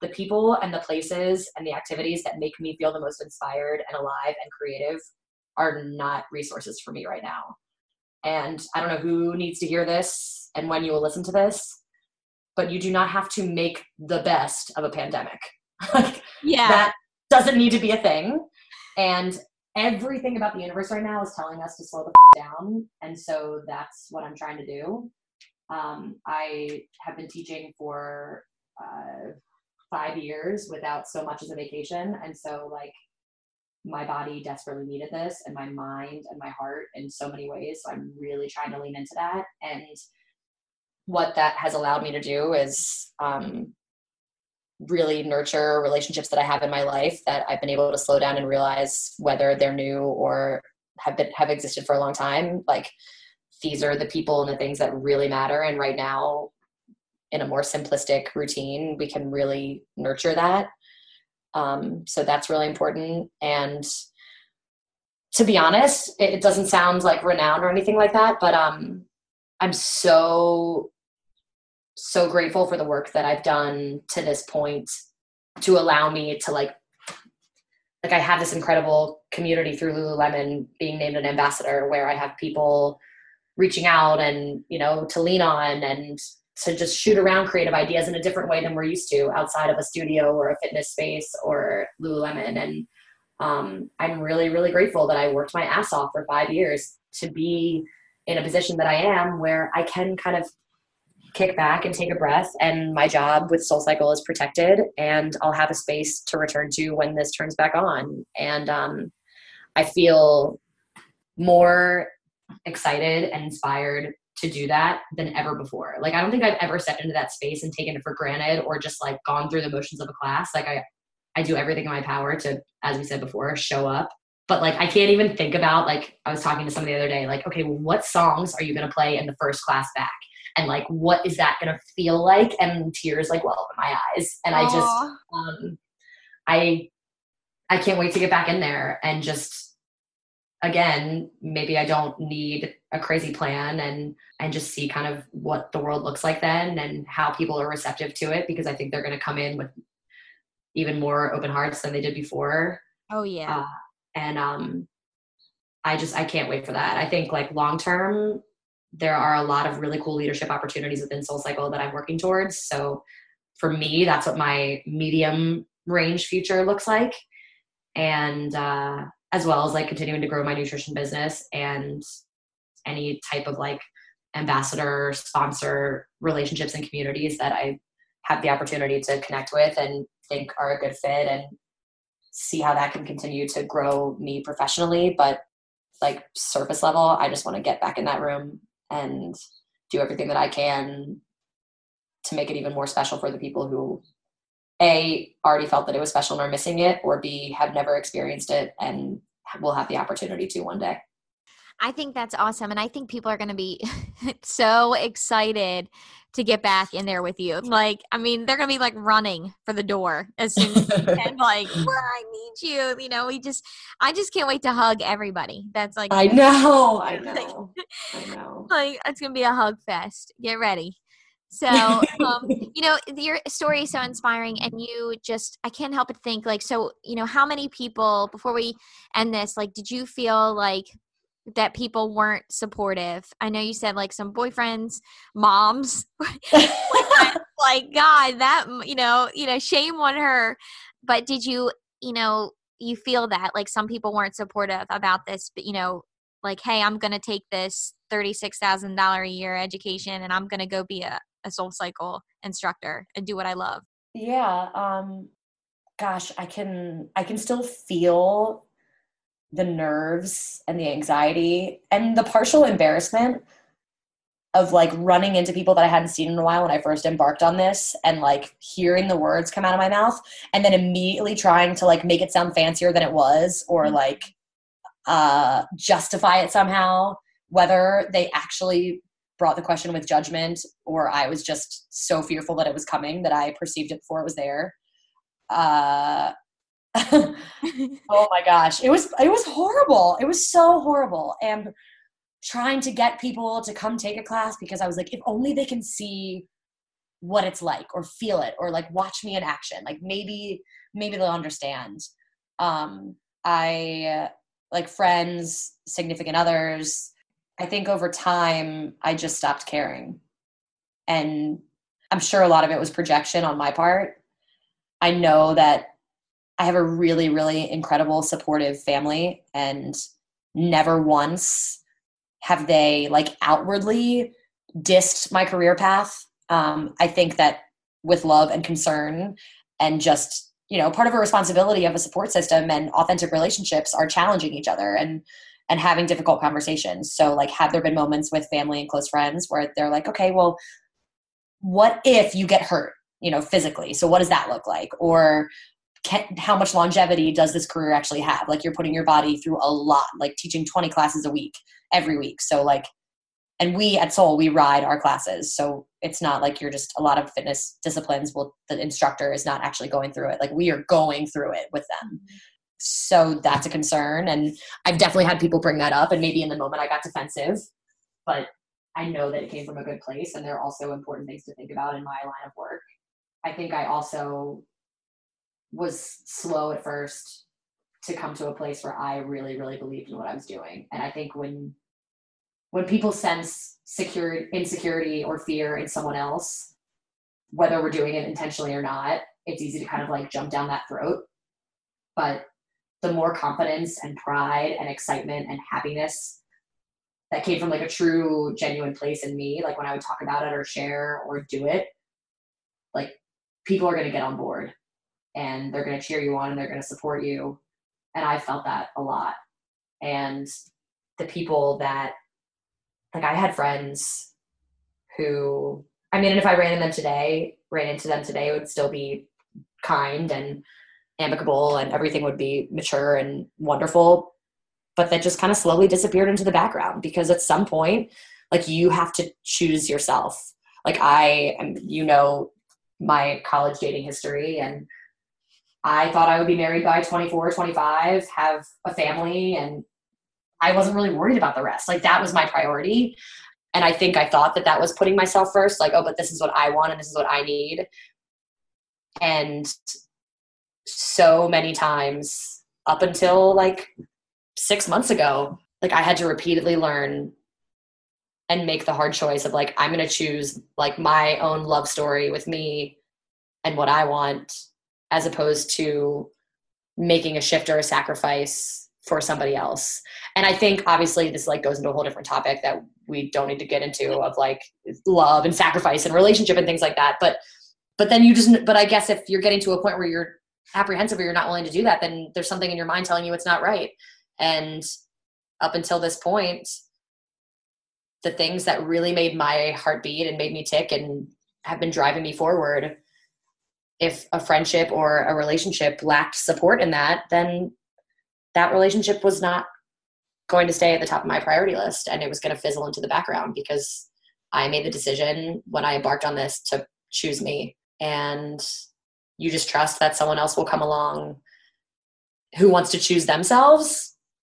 the people and the places and the activities that make me feel the most inspired and alive and creative are not resources for me right now. And I don't know who needs to hear this and when you will listen to this, but you do not have to make the best of a pandemic. like, yeah. That doesn't need to be a thing. And everything about the universe right now is telling us to slow the down. And so that's what I'm trying to do. Um, I have been teaching for uh, five years without so much as a vacation. And so, like, my body desperately needed this, and my mind and my heart in so many ways. So, I'm really trying to lean into that. And what that has allowed me to do is um, really nurture relationships that I have in my life that I've been able to slow down and realize whether they're new or have been have existed for a long time. Like these are the people and the things that really matter. And right now, in a more simplistic routine, we can really nurture that. Um, so that's really important. And to be honest, it, it doesn't sound like renowned or anything like that, but um, I'm so so grateful for the work that I've done to this point to allow me to like like I have this incredible community through Lululemon being named an ambassador where I have people reaching out and you know to lean on and to just shoot around creative ideas in a different way than we're used to outside of a studio or a fitness space or Lululemon. And um, I'm really really grateful that I worked my ass off for five years to be in a position that I am where I can kind of kick back and take a breath and my job with soul cycle is protected and i'll have a space to return to when this turns back on. And um, i feel more excited and inspired to do that than ever before. Like i don't think i've ever stepped into that space and taken it for granted or just like gone through the motions of a class. Like i i do everything in my power to as we said before show up. But like i can't even think about like i was talking to somebody the other day like okay well, what songs are you going to play in the first class back and like what is that to feel like? And tears like well up in my eyes. And Aww. i just um i i can't wait to get back in there and just again maybe i don't need a crazy plan and and just see kind of what the world looks like then and how people are receptive to it because i think they're going to come in with even more open hearts than they did before. Oh yeah. Uh, and um i just i can't wait for that. I think like long term there are a lot of really cool leadership opportunities within Soul Cycle that I'm working towards. So for me, that's what my medium range future looks like. And uh, as well as like continuing to grow my nutrition business and any type of like ambassador, sponsor relationships and communities that I have the opportunity to connect with and think are a good fit and see how that can continue to grow me professionally. But like surface level, I just want to get back in that room and do everything that I can to make it even more special for the people who a already felt that it was special and are missing it or b have never experienced it and will have the opportunity to one day I think that's awesome. And I think people are going to be so excited to get back in there with you. Like, I mean, they're going to be like running for the door as soon as you can, like, well, I need you. You know, we just, I just can't wait to hug everybody. That's like, I know, I know, I know. Like, it's going to be a hug fest. Get ready. So, um, you know, your story is so inspiring, and you just, I can't help but think, like, so, you know, how many people, before we end this, like, did you feel like that people weren't supportive. I know you said like some boyfriends, moms, like God, that you know, you know, shame on her. But did you, you know, you feel that like some people weren't supportive about this, but you know, like, hey, I'm gonna take this thirty-six thousand dollar a year education and I'm gonna go be a, a soul cycle instructor and do what I love. Yeah. Um gosh, I can I can still feel the nerves and the anxiety and the partial embarrassment of like running into people that I hadn't seen in a while when I first embarked on this and like hearing the words come out of my mouth and then immediately trying to like make it sound fancier than it was or mm-hmm. like uh justify it somehow whether they actually brought the question with judgment or I was just so fearful that it was coming that I perceived it before it was there uh oh my gosh. It was it was horrible. It was so horrible. And trying to get people to come take a class because i was like if only they can see what it's like or feel it or like watch me in action. Like maybe maybe they'll understand. Um i like friends significant others i think over time i just stopped caring. And i'm sure a lot of it was projection on my part. I know that I have a really, really incredible, supportive family, and never once have they like outwardly dissed my career path. Um, I think that with love and concern and just you know part of a responsibility of a support system and authentic relationships are challenging each other and and having difficult conversations. So like have there been moments with family and close friends where they're like okay well what if you get hurt you know physically? So what does that look like? Or can, how much longevity does this career actually have? Like you're putting your body through a lot like teaching 20 classes a week every week. So like and we at soul we ride our classes. So it's not like you're just a lot of fitness disciplines well the instructor is not actually going through it. Like we are going through it with them. So that's a concern and i've definitely had people bring that up and maybe in the moment i got defensive but i know that it came from a good place and there are also important things to think about in my line of work. I think i also was slow at first to come to a place where I really, really believed in what I was doing. And I think when when people sense security, insecurity or fear in someone else, whether we're doing it intentionally or not, it's easy to kind of like jump down that throat. But the more confidence and pride and excitement and happiness that came from like a true genuine place in me like when i would talk about it or share or do it like people are going to get on board and they're going to cheer you on and they're going to support you. And i felt that a lot. And the people that like i had friends who i mean and if i ran into them today ran into them today it would still be kind and amicable and everything would be mature and wonderful. But that just kind of slowly disappeared into the background because at some point like you have to choose yourself. Like i am you know my college dating history and i thought i would be married by 24 25 have a family and i wasn't really worried about the rest. Like that was my priority. And i think i thought that that was putting myself first like oh but this is what i want and this is what i need. And so many times up until like six months ago, like I had to repeatedly learn and make the hard choice of like, I'm going to choose like my own love story with me and what I want, as opposed to making a shift or a sacrifice for somebody else. And I think obviously this like goes into a whole different topic that we don't need to get into of like love and sacrifice and relationship and things like that. But but then you just but I guess if you're getting to a point where you're apprehensive or you're not willing to do that, then there's something in your mind telling you it's not right. And up until this point, the things that really made my heart beat and made me tick and have been driving me forward, if a friendship or a relationship lacked support in that, then that relationship was not going to stay at the top of my priority list and it was going to fizzle into the background because I made the decision when I embarked on this to choose me. And you just trust that someone else will come along who wants to choose themselves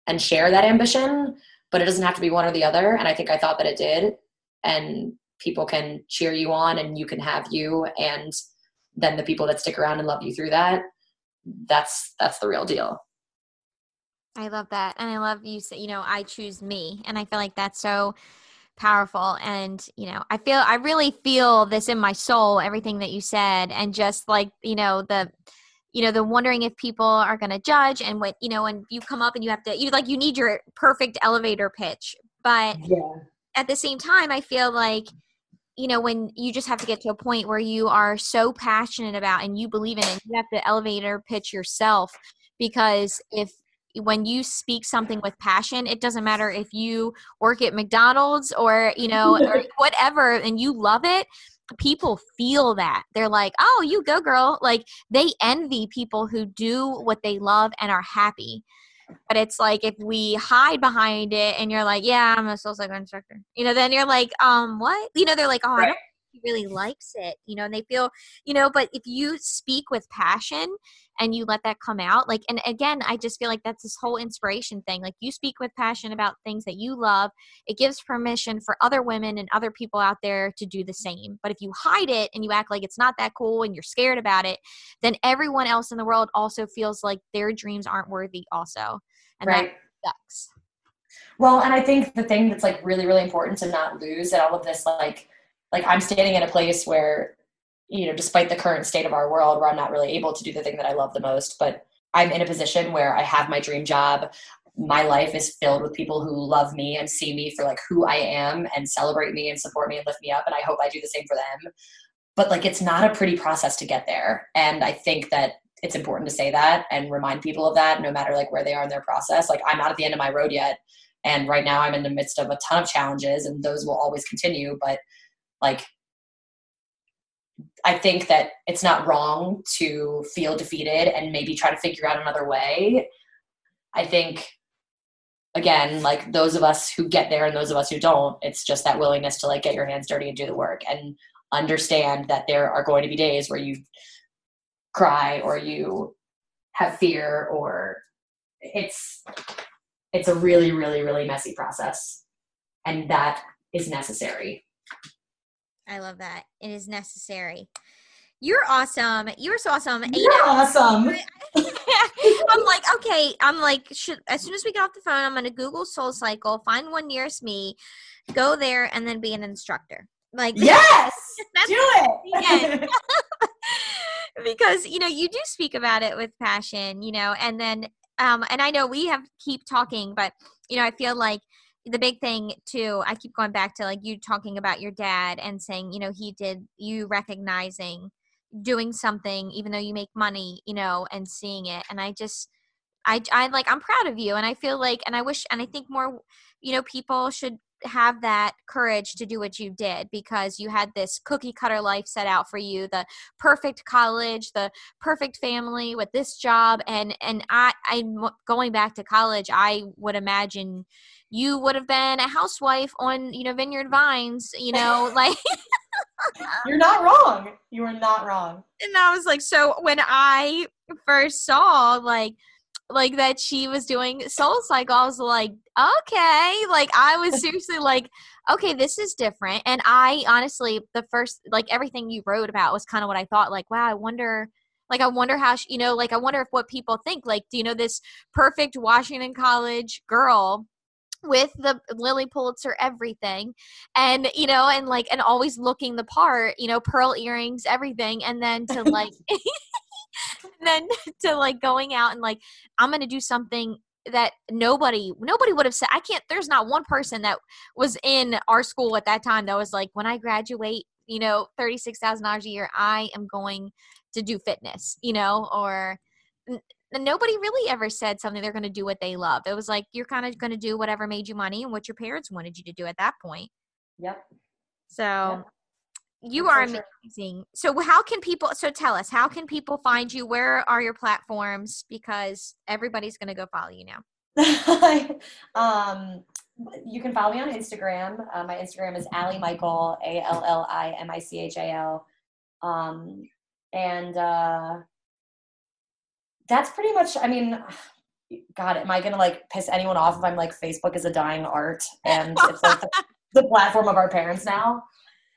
and share that ambition, but it doesn't have to be one or the other. And I think I thought that it did. And people can cheer you on and you can have you and then the people that stick around and love you through that that's that's the real deal i love that and i love you say you know i choose me and i feel like that's so powerful and you know i feel i really feel this in my soul everything that you said and just like you know the you know the wondering if people are going to judge and what you know when you come up and you have to you like you need your perfect elevator pitch but yeah. at the same time i feel like you know when you just have to get to a point where you are so passionate about and you believe in it you have to elevator pitch yourself because if when you speak something with passion it doesn't matter if you work at mcdonald's or you know or whatever and you love it people feel that. They're like oh you go girl. Like they envy people who do what they love and are happy but it's like if we hide behind it and you're like yeah i'm a soul cycle instructor you know then you're like um what you know they're like oh right. i don't really likes it you know and they feel you know but if you speak with passion and you let that come out like and again i just feel like that's this whole inspiration thing like you speak with passion about things that you love it gives permission for other women and other people out there to do the same but if you hide it and you act like it's not that cool and you're scared about it then everyone else in the world also feels like their dreams aren't worthy also and right. that sucks well and i think the thing that's like really really important to not lose at all of this like like i'm standing in a place where you know despite the current state of our world where i'm not really able to do the thing that i love the most but i'm in a position where i have my dream job. My life is filled with people who love me and see me for like who i am and celebrate me and support me and lift me up and i hope i do the same for them. But like it's not a pretty process to get there. And i think that it's important to say that and remind people of that no matter like where they are in their process. Like i'm not at the end of my road yet and right now i'm in the midst of a ton of challenges and those will always continue but like I think that it's not wrong to feel defeated and maybe try to figure out another way. I think again, like those of us who get there and those of us who don't, it's just that willingness to like get your hands dirty and do the work and understand that there are going to be days where you cry or you have fear or it's it's a really really really messy process and that is necessary I love that. It is necessary. You're awesome. You're so awesome. You're awesome. I'm like, okay. I'm like, should, as soon as we get off the phone, I'm going to Google Soul Cycle, find one nearest me, go there, and then be an instructor. Like, yes, do it. because you know you do speak about it with passion, you know, and then um, and I know we have keep talking, but you know, I feel like the big thing too i keep going back to like you talking about your dad and saying you know he did you recognizing doing something even though you make money you know and seeing it and i just i i like i'm proud of you and i feel like and i wish and i think more you know people should have that courage to do what you did because you had this cookie cutter life set out for you the perfect college the perfect family with this job. And and i i'm going back to college i would imagine you would have been a housewife on you know vineyard vines you know like you're not wrong. You are not wrong. And i was like so when i first saw like like that she was doing soul cycle i was like okay. Like i was seriously like okay this is different. And i honestly the first like everything you wrote about was kind of what i thought like wow i wonder like i wonder how she, you know like i wonder if what people think. Like do you know this perfect washington college girl with the Lilly Pulitzer everything and you know and like and always looking the part you know pearl earrings everything and then to like then to like going out and like i'm gonna do something that nobody nobody would have said i can't there's not one person that was in our school at that time that was like when i graduate you know $36000 a year i am going to do fitness you know or n- nobody really ever said something they're going to do what they love. It was like you're kind of going to do whatever made you money and what your parents wanted you to do at that point. Yep. So yep you are amazing. So how can people so tell us how can people find you? Where are your platforms because everybody's going to go follow you now. um you can follow me on Instagram. Uh, my Instagram is Alli Michael, A L L I M I C H A L. Um, and uh, that's pretty much, I mean, God, am I going to like piss anyone off if I'm like, Facebook is a dying art and it's like the, the platform of our parents now?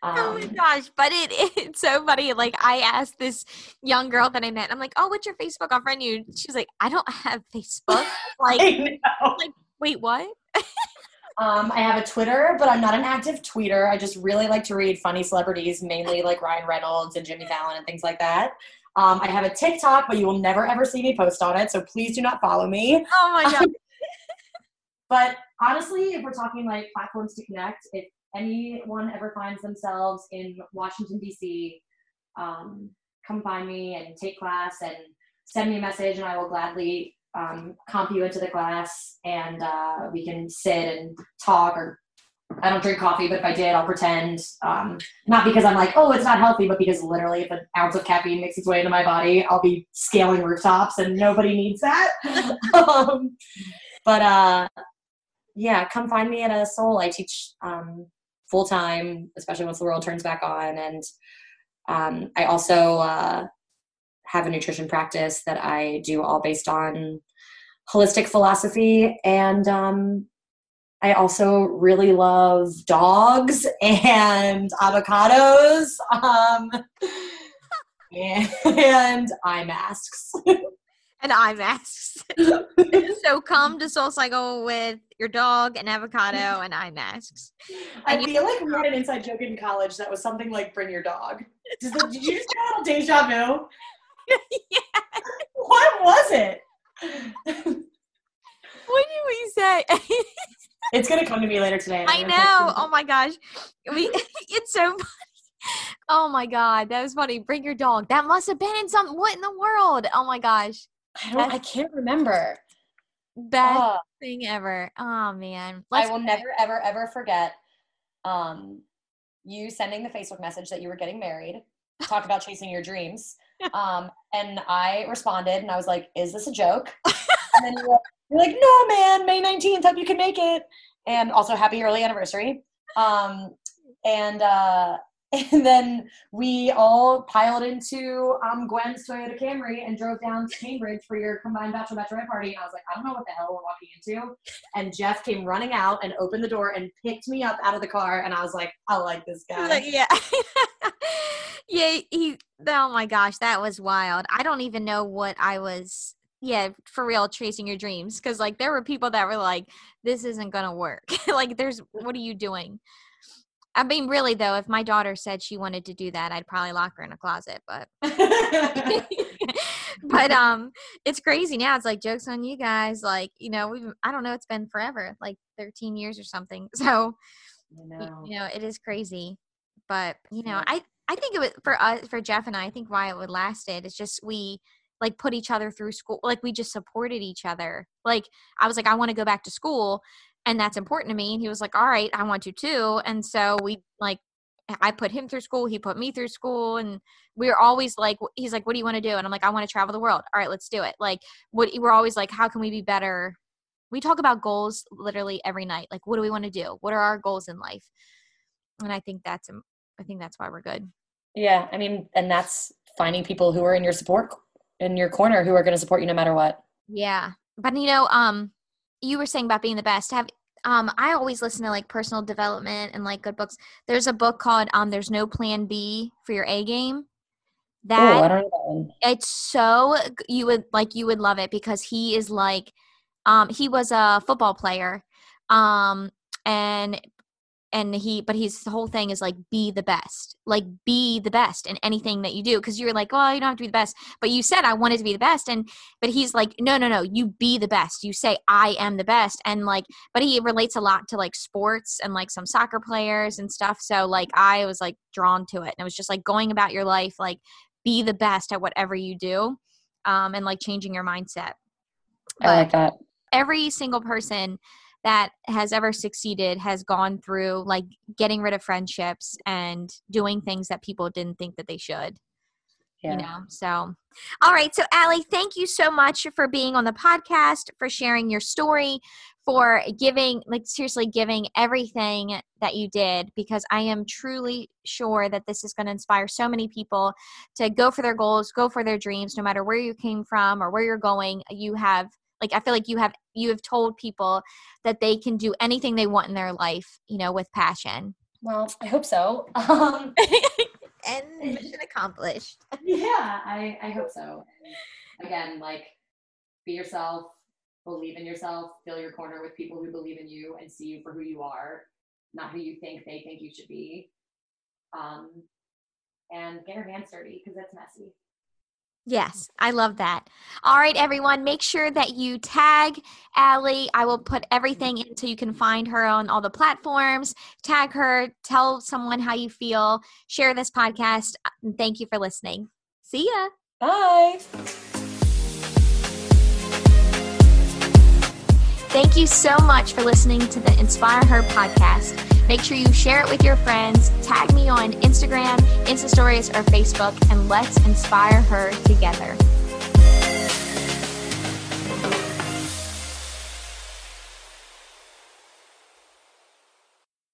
Um, oh my um, gosh, but it it's so funny. Like I asked this young girl that I met, I'm like, "Oh, what's your Facebook? I'll friend you." She was like, "I don't have Facebook." Like, like wait, what? um, I have a Twitter, but I'm not an active tweeter. I just really like to read funny celebrities, mainly like Ryan Reynolds and Jimmy Fallon and things like that. Um, I have a TikTok, but you will never ever see me post on it, so please do not follow me. Oh my god. but honestly, if we're talking like platforms to connect, if anyone ever finds themselves in Washington, D.C., um, come find me and take class and send me a message, and I will gladly um, comp you into the class and uh, we can sit and talk or I don't drink coffee, but if I did, I'll pretend. Um, not because I'm like, oh, it's not healthy, but because literally, if an ounce of caffeine makes its way into my body, I'll be scaling rooftops, and nobody needs that. um, but uh, yeah, come find me at a Soul. I teach um, full time, especially once the world turns back on. And um, I also uh, have a nutrition practice that I do all based on holistic philosophy. And um, I also really love dogs and avocados um, and, eye masks. and eye masks. so come to Soul Cycle with your dog, an avocado, and eye masks. And I feel like we had an inside joke in college that was something like "bring your dog." Did, the, did you just get a little deja vu? yeah. What was it? what did we say? it's gonna come to me later today. I know. Oh my gosh, we, it's so funny. Oh my god, that was funny. Bring your dog. That must have been in some. What in the world? Oh my gosh. I don't. I can't remember. Best uh, thing ever. Oh man. Let's I will never ever ever forget um you sending the Facebook message that you were getting married. Talk about chasing your dreams. Um and I responded and I was like, "Is this a joke?" and then you were, you're like, "No, man, May 19th, hope you can make it." And also happy early anniversary. Um and uh and then we all piled into um, Gwen's Toyota Camry and drove down to Cambridge for your combined bachelor bachelorette party. And I was like, I don't know what the hell we're walking into. And Jeff came running out and opened the door and picked me up out of the car. And I was like, I like this guy. Like, yeah. yeah. He, oh my gosh, that was wild. I don't even know what I was yeah for real chasing your dreams because like there were people that were like this isn't gonna work like there's what are you doing I mean, really though, if my daughter said she wanted to do that, I'd probably lock her in a closet. But, but um, it's crazy now. It's like jokes on you guys. Like you know, we I don't know. It's been forever, like 13 years or something. So know. you know, it is crazy. But you know, I I think it was for us for Jeff and I. I think why it would lasted is just we like put each other through school. Like we just supported each other. Like I was like, I want to go back to school, and that's important to me. And he was like, All right, I want to too. And so we like I put him through school, he put me through school, and we are always like, he's like, "What do you want to do?" And I'm like, "I want to travel the world." All right, let's do it. Like, what we're always like, "How can we be better?" We talk about goals literally every night. Like, what do we want to do? What are our goals in life? And I think that's I think that's why we're good. Yeah, I mean, and that's finding people who are in your support in your corner who are going to support you no matter what. Yeah, but you know, um, you were saying about being the best. Have um I always listen to like personal development and like good books. There's a book called um There's No Plan B for Your A Game. That, Ooh, I don't know. It's so you would like you would love it because he is like um he was a football player um and and he but his whole thing is like be the best like be the best in anything that you do because you're like well you don't have to be the best but you said i wanted to be the best and but he's like no no no you be the best you say i am the best and like but he relates a lot to like sports and like some soccer players and stuff so like i was like drawn to it and it was just like going about your life like be the best at whatever you do um and like changing your mindset but i like that. every single person that has ever succeeded has gone through like getting rid of friendships and doing things that people didn't think that they should. Yeah. You know, so all right. So, Alli, thank you so much for being on the podcast, for sharing your story, for giving, like, seriously, giving everything that you did, because I am truly sure that this is going to inspire so many people to go for their goals, go for their dreams, no matter where you came from or where you're going. You have like i feel like you have you have told people that they can do anything they want in their life you know with passion. Well i hope so. Um, and mission accomplished. Yeah i i hope so. And again like be yourself believe in yourself fill your corner with people who believe in you and see you for who you are not who you think they think you should be. Um and get your hands dirty because it's messy Yes, I love that. All right, everyone, make sure that you tag Alli. I will put everything in so you can find her on all the platforms. Tag her, tell someone how you feel, share this podcast. And thank you for listening. See ya. Bye. Thank you so much for listening to the Inspire Her podcast. Make sure you share it with your friends, tag me on Instagram, Insta Stories, or Facebook, and let's inspire her together.